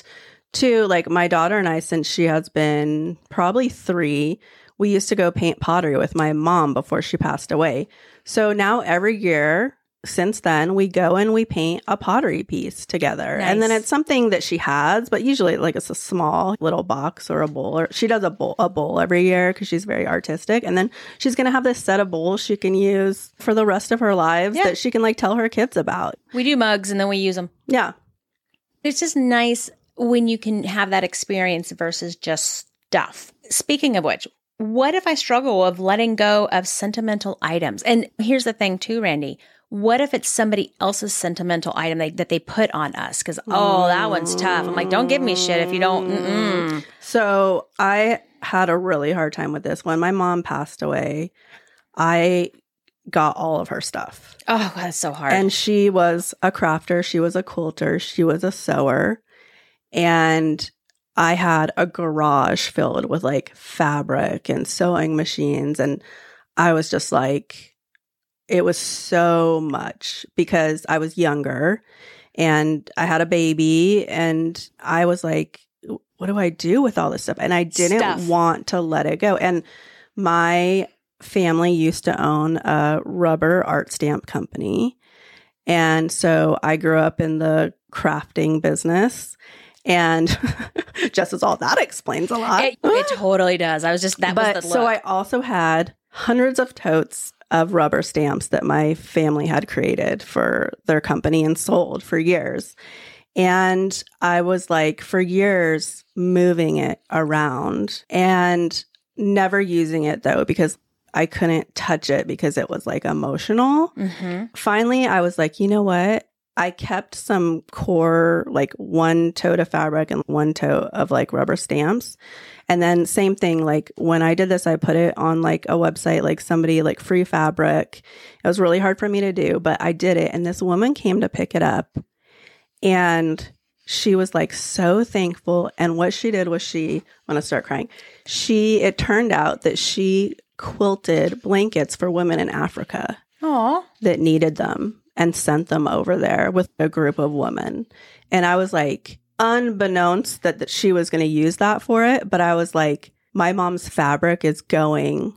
Speaker 1: two, like my daughter and I, since she has been probably three, we used to go paint pottery with my mom before she passed away. So now every year since then, we go and we paint a pottery piece together. And then it's something that she has, but usually like it's a small little box or a bowl. Or she does a bowl, a bowl every year because she's very artistic. And then she's going to have this set of bowls she can use for the rest of her lives
Speaker 2: Yeah.
Speaker 1: that she can like tell her kids about.
Speaker 2: We do mugs and then we use them.
Speaker 1: Yeah.
Speaker 2: It's just nice when you can have that experience versus just stuff. Speaking of which, what if I struggle of letting go of sentimental items? And here's the thing too, Randi. What if it's somebody else's sentimental item they, that they put on us? Because oh, that one's tough. I'm like, don't give me shit if you don't. Mm-mm.
Speaker 1: So I had a really hard time with this. When my mom passed away, I got all of her stuff.
Speaker 2: Oh, that's so hard.
Speaker 1: And she was a crafter, she was a quilter, she was a sewer. And I had a garage filled with like fabric and sewing machines. And I was just like, it was so much because I was younger and I had a baby and I was like, what do I do with all this stuff? And I didn't
Speaker 2: Stuff.
Speaker 1: want to let it go. And my family used to own a rubber art stamp company. And so I grew up in the crafting business. And just as all that explains a lot.
Speaker 2: It, it totally does. I was just that
Speaker 1: but
Speaker 2: was the look.
Speaker 1: so I also had hundreds of totes of rubber stamps that my family had created for their company and sold for years. And I was like, for years, moving it around and never using it though, because I couldn't touch it because it was like emotional.
Speaker 2: hmm
Speaker 1: Finally, I was like, you know what? I kept some core, like one tote of fabric and one tote of like rubber stamps. And then same thing, like when I did this, I put it on like a website, like somebody like free fabric. It was really hard for me to do, but I did it. And this woman came to pick it up and she was like so thankful. And what she did was she, I'm to start crying. She, it turned out that she quilted blankets for women in Africa
Speaker 2: Aw.
Speaker 1: that needed them and sent them over there with a group of women. And I was like, unbeknownst that, that she was going to use that for it, but I was like, my mom's fabric is going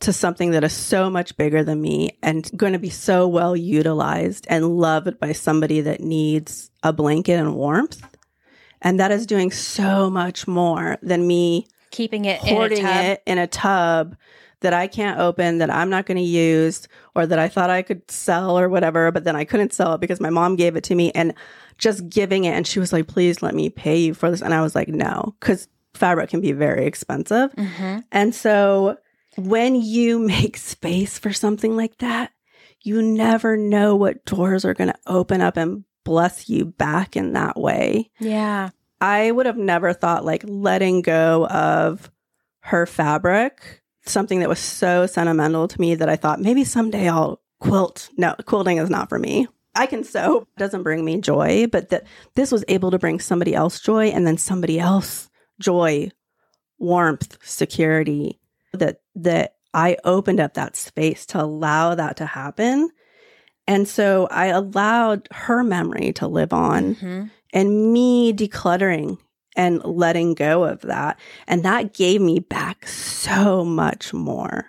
Speaker 1: to something that is so much bigger than me and going to be so well utilized and loved by somebody that needs a blanket and warmth. And that is doing so much more than me
Speaker 2: Keeping it
Speaker 1: hoarding
Speaker 2: in a tub.
Speaker 1: it in a tub that I can't open, that I'm not going to use, or that I thought I could sell or whatever, but then I couldn't sell it because my mom gave it to me and just giving it. And she was like, please let me pay you for this. And I was like, no, because fabric can be very expensive.
Speaker 2: Mhm.
Speaker 1: And so when you make space for something like that, you never know what doors are going to open up and bless you back in that way.
Speaker 2: Yeah.
Speaker 1: I would have never thought like letting go of her fabric, something that was so sentimental to me that I thought maybe someday I'll quilt. No, quilting is not for me. I can sew, it doesn't bring me joy, but that this was able to bring somebody else joy and then somebody else joy, warmth, security that that I opened up that space to allow that to happen. And so I allowed her memory to live on
Speaker 2: Mhm.
Speaker 1: and me decluttering and letting go of that. And that gave me back so much more.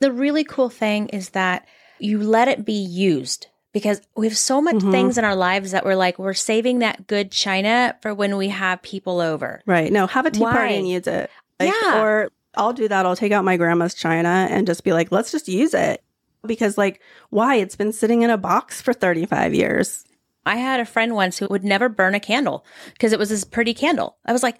Speaker 2: The really cool thing is that you let it be used because we have so much
Speaker 1: Mhm.
Speaker 2: things in our lives that we're like, we're saving that good china for when we have people over.
Speaker 1: Right. No, have a tea
Speaker 2: Why?
Speaker 1: party and use it. Like,
Speaker 2: Yeah.
Speaker 1: Or I'll do that. I'll take out my grandma's china and just be like, let's just use it. Because, like, why? It's been sitting in a box for 35 years.
Speaker 2: I had a friend once who would never burn a candle because it was this pretty candle. I was like,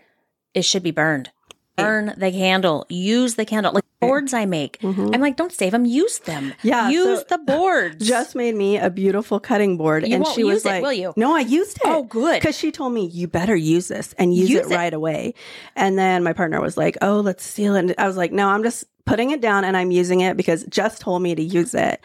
Speaker 2: it should be burned. Burn the candle. Use the candle. Like boards I make.
Speaker 1: Mhm.
Speaker 2: I'm like, don't save them. Use them.
Speaker 1: Yeah,
Speaker 2: Use
Speaker 1: so-
Speaker 2: the boards.
Speaker 1: Just made me a beautiful cutting board.
Speaker 2: You
Speaker 1: and she was
Speaker 2: it,
Speaker 1: like,
Speaker 2: will you?
Speaker 1: No, I used it.
Speaker 2: Oh, good.
Speaker 1: Because she told me, you better use this and use,
Speaker 2: Use
Speaker 1: it,
Speaker 2: it.
Speaker 1: right away. And then my partner was like, oh, let's seal it. And I was like, no, I'm just putting it down and I'm using it because Jess told me to use it.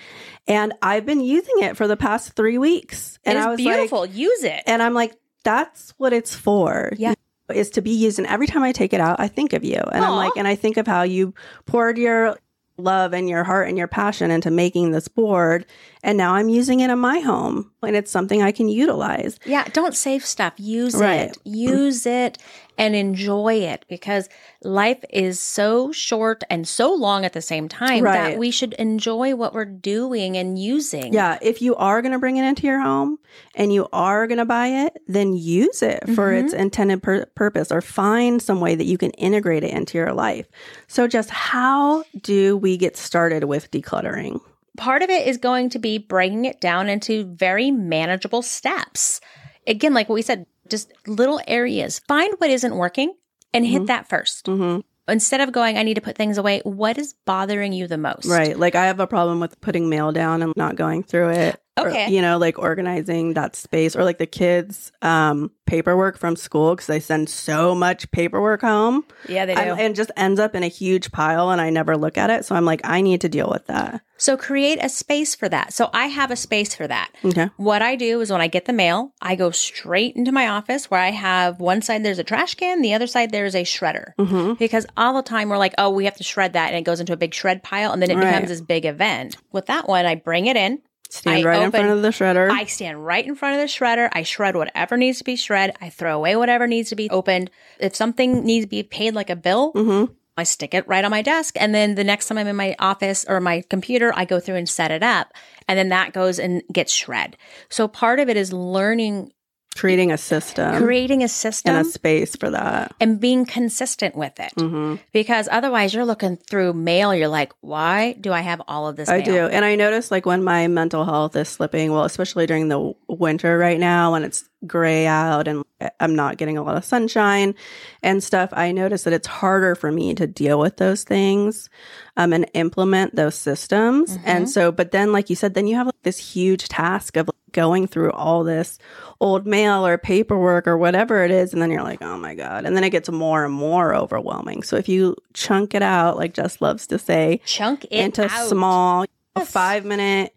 Speaker 1: And I've been using it for the past three weeks. And
Speaker 2: it is
Speaker 1: I was
Speaker 2: beautiful.
Speaker 1: like,
Speaker 2: Use it.
Speaker 1: and I'm like, that's what it's for.
Speaker 2: Yeah.
Speaker 1: Is to be used. And every time I take it out, I think of you. And I'm like, and I think of how you poured your love and your heart and your passion into making this board. And now I'm using it in my home and it's something I can utilize.
Speaker 2: Yeah, don't save stuff. Use
Speaker 1: Right.
Speaker 2: it. Use it and enjoy it because life is so short and so long at the same time
Speaker 1: Right.
Speaker 2: that we should enjoy what we're doing and using.
Speaker 1: Yeah. If you are going to bring it into your home and you are going to buy it, then use it for
Speaker 2: Mm-hmm.
Speaker 1: its intended pur- purpose or find some way that you can integrate it into your life. So, just how do we get started with decluttering?
Speaker 2: Part of it is going to be breaking it down into very manageable steps. Again, like what we said, just little areas. Find what isn't working and hit that 1st
Speaker 1: hmm
Speaker 2: Instead of going, I need to put things away, what is bothering you the most?
Speaker 1: Right. Like I have a problem with putting mail down and not going through it. Or,
Speaker 2: Okay.
Speaker 1: you know, like organizing that space or like the kids' um, paperwork from school because they send so much paperwork home
Speaker 2: Yeah, they do.
Speaker 1: I'm- and just ends up in a huge pile and I never look at it. So I'm like, I need to deal with that.
Speaker 2: So create a space for that. So I have a space for that.
Speaker 1: Okay.
Speaker 2: What I do is when I get the mail, I go straight into my office where I have one side there's a trash can, the other side there's a shredder.
Speaker 1: hmm
Speaker 2: Because all the time we're like, oh, we have to shred that, and it goes into a big shred pile, and then it
Speaker 1: Right.
Speaker 2: becomes this big event. With that one, I bring it in,
Speaker 1: Stand
Speaker 2: I
Speaker 1: right in front of the shredder.
Speaker 2: I stand right in front of the shredder. I shred whatever needs to be shred. I throw away whatever needs to be opened. If something needs to be paid like a bill,
Speaker 1: mm-hmm.
Speaker 2: I stick it right on my desk. And then the next time I'm in my office or my computer, I go through and set it up. And then that goes and gets shred. So part of it is learning,
Speaker 1: Creating a system
Speaker 2: creating a system.
Speaker 1: and a space for that.
Speaker 2: and being consistent with it.
Speaker 1: hmm
Speaker 2: Because otherwise you're looking through mail. You're like, why do I have all of this?
Speaker 1: I
Speaker 2: mail?
Speaker 1: do. And I notice like when my mental health is slipping, well, especially during the winter right now when it's gray out and I'm not getting a lot of sunshine and stuff, I notice that it's harder for me to deal with those things um, and implement those systems.
Speaker 2: Mm-hmm.
Speaker 1: And so, but then, like you said, then you have like, this huge task of like, going through all this old mail or paperwork or whatever it is. And then you're like, oh my God. And then it gets more and more overwhelming. So if you chunk it out, like Jess loves to say,
Speaker 2: Chunk it
Speaker 1: into
Speaker 2: out.
Speaker 1: small
Speaker 2: Yes.
Speaker 1: five minute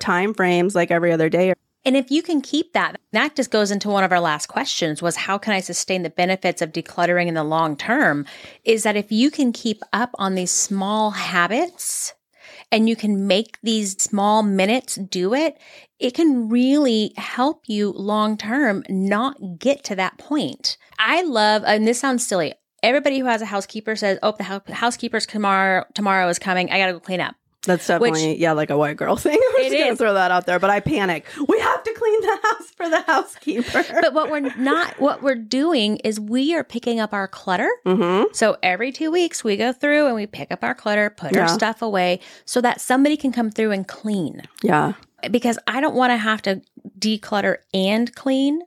Speaker 1: time frames like every other day.
Speaker 2: And if you can keep that, that just goes into one of our last questions was how can I sustain the benefits of decluttering in the long term? Is that if you can keep up on these small habits and you can make these small minutes do it, it can really help you long term not get to that point. I love, and this sounds silly. Everybody who has a housekeeper says, "Oh, the housekeeper's tomorrow. Tomorrow is coming. I got to go clean up."
Speaker 1: That's definitely, yeah, like a white girl thing. I'm just going to throw that out there, but I panic. We have to clean the house for the housekeeper.
Speaker 2: But what we're not, what we're doing is we are picking up our clutter.
Speaker 1: mm-hmm.
Speaker 2: So every two weeks we go through and we pick up our clutter, put our stuff away so that somebody can come through and clean.
Speaker 1: Yeah.
Speaker 2: Because I don't want to have to declutter and clean.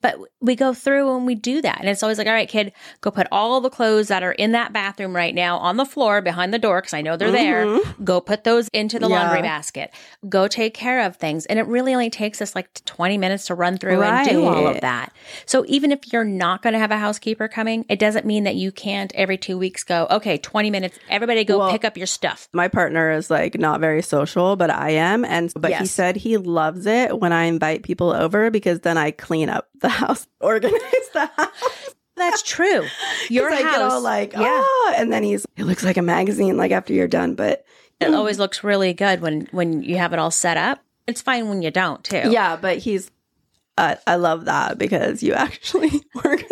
Speaker 2: But we go through and we do that. And it's always like, all right, kid, go put all the clothes that are in that bathroom right now on the floor behind the door because I know they're there.
Speaker 1: Mhm.
Speaker 2: Go put those into the
Speaker 1: Yeah.
Speaker 2: laundry basket. Go take care of things. And it really only takes us like 20 minutes to run through and do all of that. So even if you're not going to have a housekeeper coming, it doesn't mean that you can't every two weeks go, okay, 20 minutes, everybody go
Speaker 1: Well,
Speaker 2: pick up your stuff.
Speaker 1: My partner is like not very social, but I am. And, but he said he loves it when I invite people over because then I clean up the house, organize the house.
Speaker 2: That's true. Your
Speaker 1: 'Cause I
Speaker 2: house,
Speaker 1: get all like,
Speaker 2: yeah.
Speaker 1: oh, and then he's, it looks like a magazine, like after you're done. But
Speaker 2: It always looks really good when when you have it all set up. It's fine when you don't too.
Speaker 1: Yeah, but he's. Uh, I love that because you actually organize.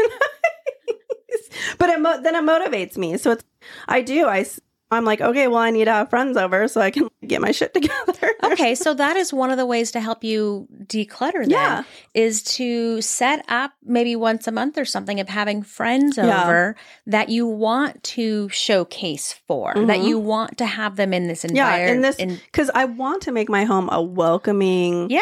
Speaker 1: but it mo- then it motivates me. So it's. I do. I. I'm like, okay, well, I need to have friends over so I can get my shit together.
Speaker 2: Okay, so that is one of the ways to help you declutter then
Speaker 1: Yeah.
Speaker 2: is to set up maybe once a month or something of having friends
Speaker 1: Yeah.
Speaker 2: over that you want to showcase for, that
Speaker 1: Mhm.
Speaker 2: you want to have them in this environment.
Speaker 1: Yeah, in this because I want to make my home a welcoming,
Speaker 2: yeah.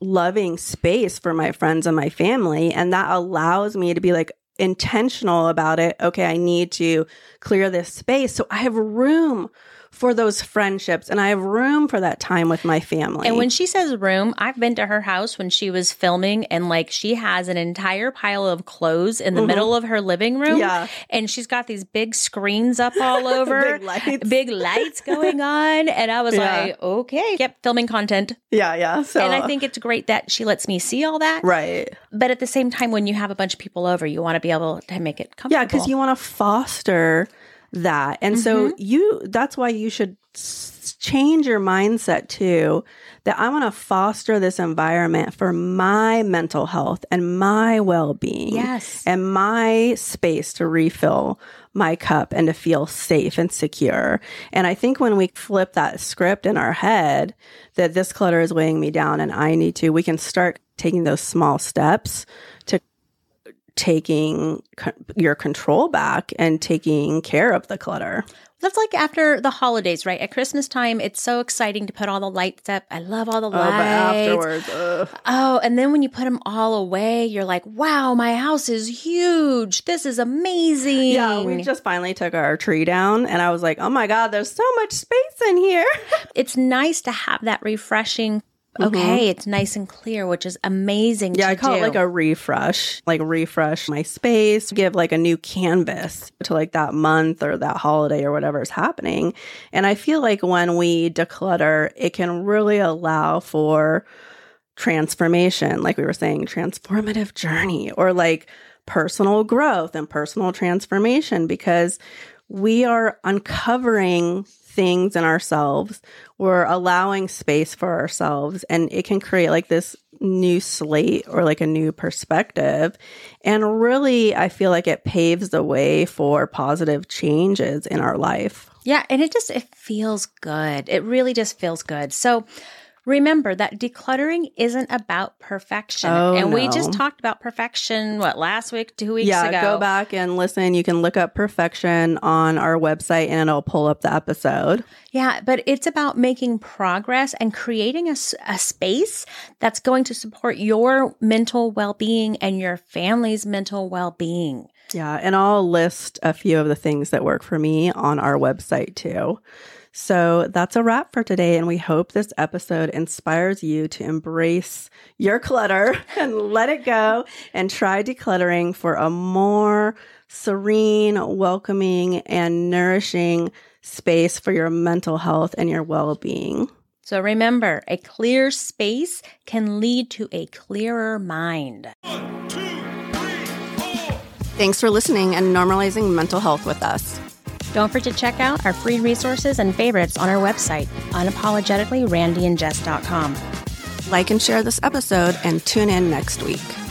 Speaker 1: loving space for my friends and my family, and that allows me to be like intentional about it. Okay, I need to clear this space so I have room for those friendships and I have room for that time with my family.
Speaker 2: And when she says room, I've been to her house when she was filming and like she has an entire pile of clothes in the
Speaker 1: Mhm.
Speaker 2: middle of her living room.
Speaker 1: Yeah.
Speaker 2: And she's got these big screens up all over.
Speaker 1: Big lights.
Speaker 2: Big lights going on. And I was
Speaker 1: Yeah.
Speaker 2: like, okay, yep, filming content.
Speaker 1: yeah, yeah. So
Speaker 2: and I think it's great that she lets me see all that.
Speaker 1: right.
Speaker 2: But at the same time, when you have a bunch of people over, you want to be able to make it comfortable.
Speaker 1: Yeah, because you want to foster that. And so
Speaker 2: Mm-hmm.
Speaker 1: you that's why you should s- change your mindset too that I want to foster this environment for my mental health and my well-being.
Speaker 2: Yes.
Speaker 1: And my space to refill my cup and to feel safe and secure. And I think when we flip that script in our head that this clutter is weighing me down and I need to, we can start taking those small steps to taking co- your control back and taking care of the clutter.
Speaker 2: That's like after the holidays, right? At Christmas time, it's so exciting to put all the lights up. I love all the
Speaker 1: Oh, but
Speaker 2: lights.
Speaker 1: afterwards, ugh.
Speaker 2: Oh, and then when you put them all away, you're like, wow, my house is huge. This is amazing.
Speaker 1: yeah, we just finally took our tree down, and I was like, "Oh my god, there's so much space in here."
Speaker 2: it's nice to have that refreshing. Okay, it's nice and clear, which is amazing.
Speaker 1: Mm-hmm. Yeah,
Speaker 2: to
Speaker 1: I call
Speaker 2: do.
Speaker 1: it like a refresh, like refresh my space, give like a new canvas to like that month or that holiday or whatever is happening. And I feel like when we declutter, it can really allow for transformation, like we were saying, transformative journey or like personal growth and personal transformation because we are uncovering things in ourselves. We're allowing space for ourselves and it can create like this new slate or like a new perspective. And really, I feel like it paves the way for positive changes in our life.
Speaker 2: Yeah. And it just, it feels good. It really just feels good. So, Remember that decluttering isn't about perfection.
Speaker 1: Oh,
Speaker 2: and we just talked about perfection, what, last week, two weeks ago?
Speaker 1: yeah,
Speaker 2: ago?
Speaker 1: go back and listen. You can look up perfection on our website and it'll pull up the episode.
Speaker 2: Yeah, but it's about making progress and creating a, a space that's going to support your mental well being and your family's mental well being.
Speaker 1: Yeah, and I'll list a few of the things that work for me on our website too. So that's a wrap for today, and we hope this episode inspires you to embrace your clutter and let it go and try decluttering for a more serene, welcoming, and nourishing space for your mental health and your well being.
Speaker 2: So remember, a clear space can lead to a clearer mind.
Speaker 1: Thanks for listening and normalizing mental health with us.
Speaker 2: Don't forget to check out our free resources and favorites on our website, unapologeticallyrandiandjess.com.
Speaker 1: Like and share this episode and tune in next week.